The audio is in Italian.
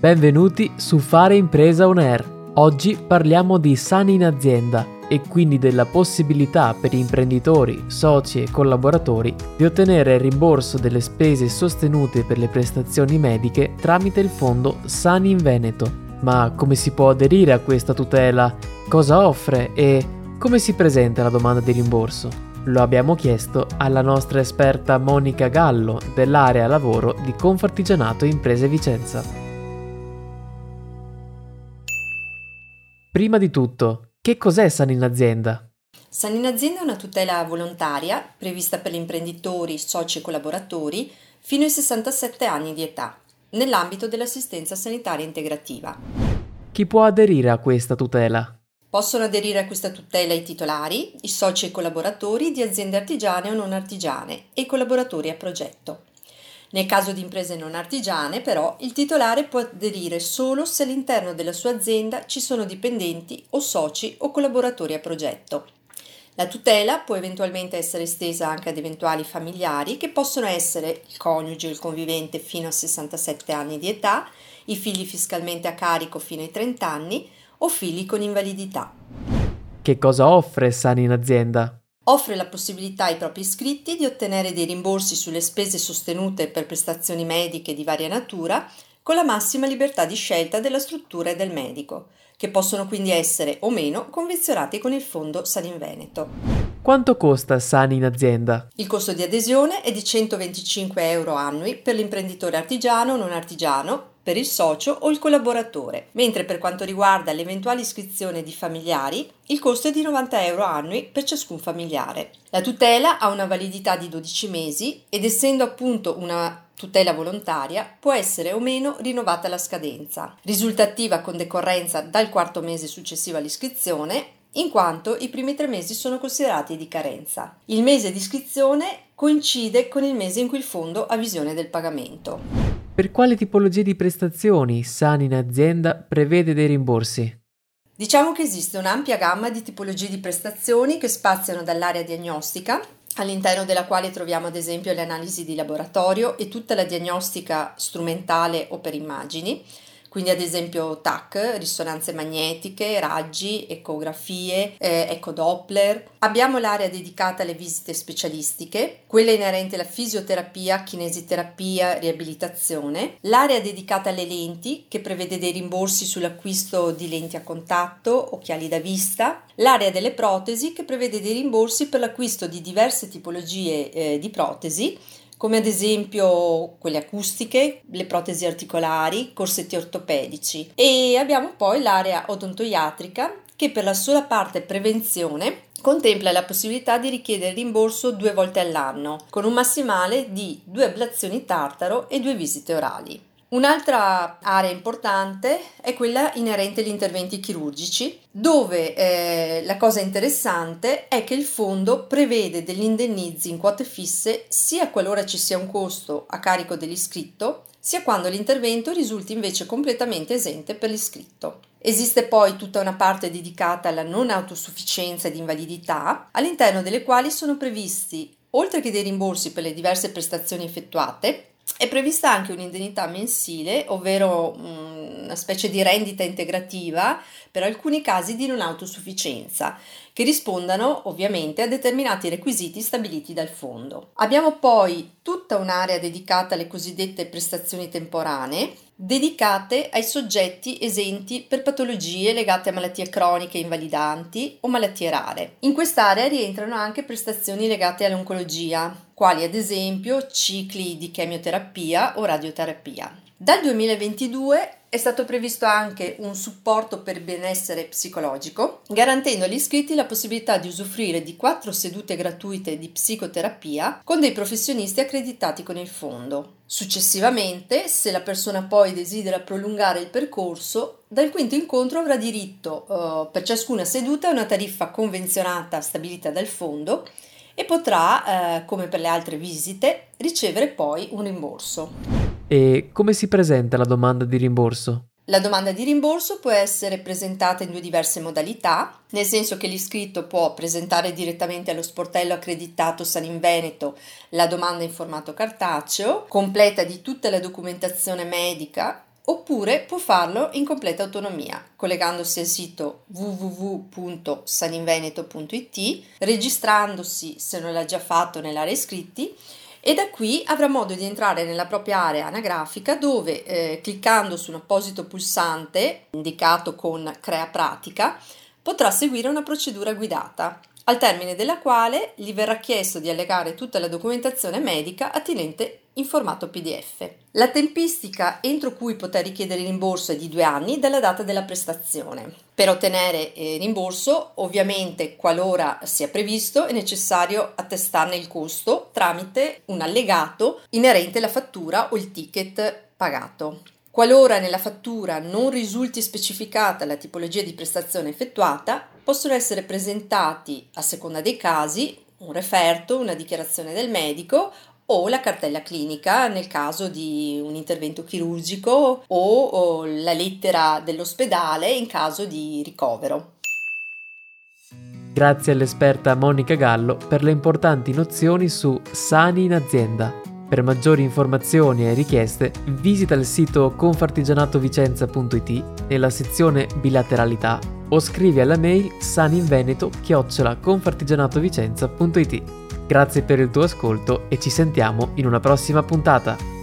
Benvenuti su Fare Impresa On Air. Oggi parliamo di Sani in azienda e quindi della possibilità per imprenditori, soci e collaboratori di ottenere il rimborso delle spese sostenute per le prestazioni mediche tramite il fondo Sani in Veneto. Ma come si può aderire a questa tutela? Cosa offre e come si presenta la domanda di rimborso? Lo abbiamo chiesto alla nostra esperta Monica Gallo dell'area lavoro di Confartigianato Imprese Vicenza. Prima di tutto, che cos'è Sano in azienda? Sano in azienda è una tutela volontaria prevista per gli imprenditori, soci e collaboratori fino ai 67 anni di età, nell'ambito dell'assistenza sanitaria integrativa. Chi può aderire a questa tutela? Possono aderire a questa tutela i titolari, i soci e collaboratori di aziende artigiane o non artigiane e i collaboratori a progetto. Nel caso di imprese non artigiane, però, il titolare può aderire solo se all'interno della sua azienda ci sono dipendenti o soci o collaboratori a progetto. La tutela può eventualmente essere estesa anche ad eventuali familiari che possono essere il coniuge o il convivente fino a 67 anni di età, i figli fiscalmente a carico fino ai 30 anni, o figli con invalidità. Che cosa offre Sani in azienda? Offre la possibilità ai propri iscritti di ottenere dei rimborsi sulle spese sostenute per prestazioni mediche di varia natura con la massima libertà di scelta della struttura e del medico, che possono quindi essere o meno convenzionati con il fondo Sani in Veneto. Quanto costa Sani in azienda? Il costo di adesione è di 125 euro annui per l'imprenditore artigiano o non artigiano per il socio o il collaboratore, mentre per quanto riguarda l'eventuale iscrizione di familiari, il costo è di 90 euro annui per ciascun familiare. La tutela ha una validità di 12 mesi ed essendo appunto una tutela volontaria può essere o meno rinnovata la scadenza. Risulta attiva con decorrenza dal quarto mese successivo all'iscrizione in quanto i primi tre mesi sono considerati di carenza. Il mese di iscrizione coincide con il mese in cui il fondo ha visione del pagamento. Per quale tipologia di prestazioni Sani in azienda prevede dei rimborsi? Diciamo che esiste un'ampia gamma di tipologie di prestazioni che spaziano dall'area diagnostica, all'interno della quale troviamo ad esempio le analisi di laboratorio e tutta la diagnostica strumentale o per immagini, quindi ad esempio TAC, risonanze magnetiche, raggi, ecografie, eh, ecodoppler. Abbiamo l'area dedicata alle visite specialistiche, quella inerente alla fisioterapia, kinesiterapia, riabilitazione, l'area dedicata alle lenti che prevede dei rimborsi sull'acquisto di lenti a contatto, occhiali da vista, l'area delle protesi che prevede dei rimborsi per l'acquisto di diverse tipologie eh, di protesi come ad esempio quelle acustiche, le protesi articolari, corsetti ortopedici e abbiamo poi l'area odontoiatrica che per la sola parte prevenzione contempla la possibilità di richiedere rimborso due volte all'anno, con un massimale di due ablazioni tartaro e due visite orali. Un'altra area importante è quella inerente agli interventi chirurgici, dove eh, la cosa interessante è che il fondo prevede degli indennizi in quote fisse sia qualora ci sia un costo a carico dell'iscritto, sia quando l'intervento risulti invece completamente esente per l'iscritto. Esiste poi tutta una parte dedicata alla non autosufficienza ed invalidità, all'interno delle quali sono previsti, oltre che dei rimborsi per le diverse prestazioni effettuate, è prevista anche un'indennità mensile, ovvero mm, una specie di rendita integrativa per alcuni casi di non autosufficienza, che rispondano ovviamente a determinati requisiti stabiliti dal fondo. Abbiamo poi tutta un'area dedicata alle cosiddette prestazioni temporanee, dedicate ai soggetti esenti per patologie legate a malattie croniche invalidanti o malattie rare. In quest'area rientrano anche prestazioni legate all'oncologia, quali ad esempio cicli di chemioterapia o radioterapia. Dal 2022 è stato previsto anche un supporto per benessere psicologico, garantendo agli iscritti la possibilità di usufruire di quattro sedute gratuite di psicoterapia con dei professionisti accreditati con il fondo. Successivamente, se la persona poi desidera prolungare il percorso, dal quinto incontro avrà diritto uh, per ciascuna seduta a una tariffa convenzionata stabilita dal fondo e potrà, uh, come per le altre visite, ricevere poi un rimborso. E come si presenta la domanda di rimborso? La domanda di rimborso può essere presentata in due diverse modalità, nel senso che l'iscritto può presentare direttamente allo sportello accreditato San in Veneto la domanda in formato cartaceo, completa di tutta la documentazione medica oppure può farlo in completa autonomia, collegandosi al sito www.saninveneto.it, registrandosi se non l'ha già fatto nell'area iscritti e da qui avrà modo di entrare nella propria area anagrafica dove eh, cliccando su un apposito pulsante indicato con Crea pratica potrà seguire una procedura guidata al termine della quale gli verrà chiesto di allegare tutta la documentazione medica attinente in formato PDF. La tempistica entro cui poter richiedere rimborso è di due anni dalla data della prestazione. Per ottenere il eh, rimborso, ovviamente, qualora sia previsto, è necessario attestarne il costo tramite un allegato inerente alla fattura o il ticket pagato. Qualora nella fattura non risulti specificata la tipologia di prestazione effettuata, possono essere presentati, a seconda dei casi, un referto, una dichiarazione del medico o la cartella clinica nel caso di un intervento chirurgico o, o la lettera dell'ospedale in caso di ricovero. Grazie all'esperta Monica Gallo per le importanti nozioni su Sani in azienda. Per maggiori informazioni e richieste visita il sito confartigianatovicenza.it nella sezione bilateralità o scrivi alla mail saninveneto-confartigianatovicenza.it. Grazie per il tuo ascolto e ci sentiamo in una prossima puntata.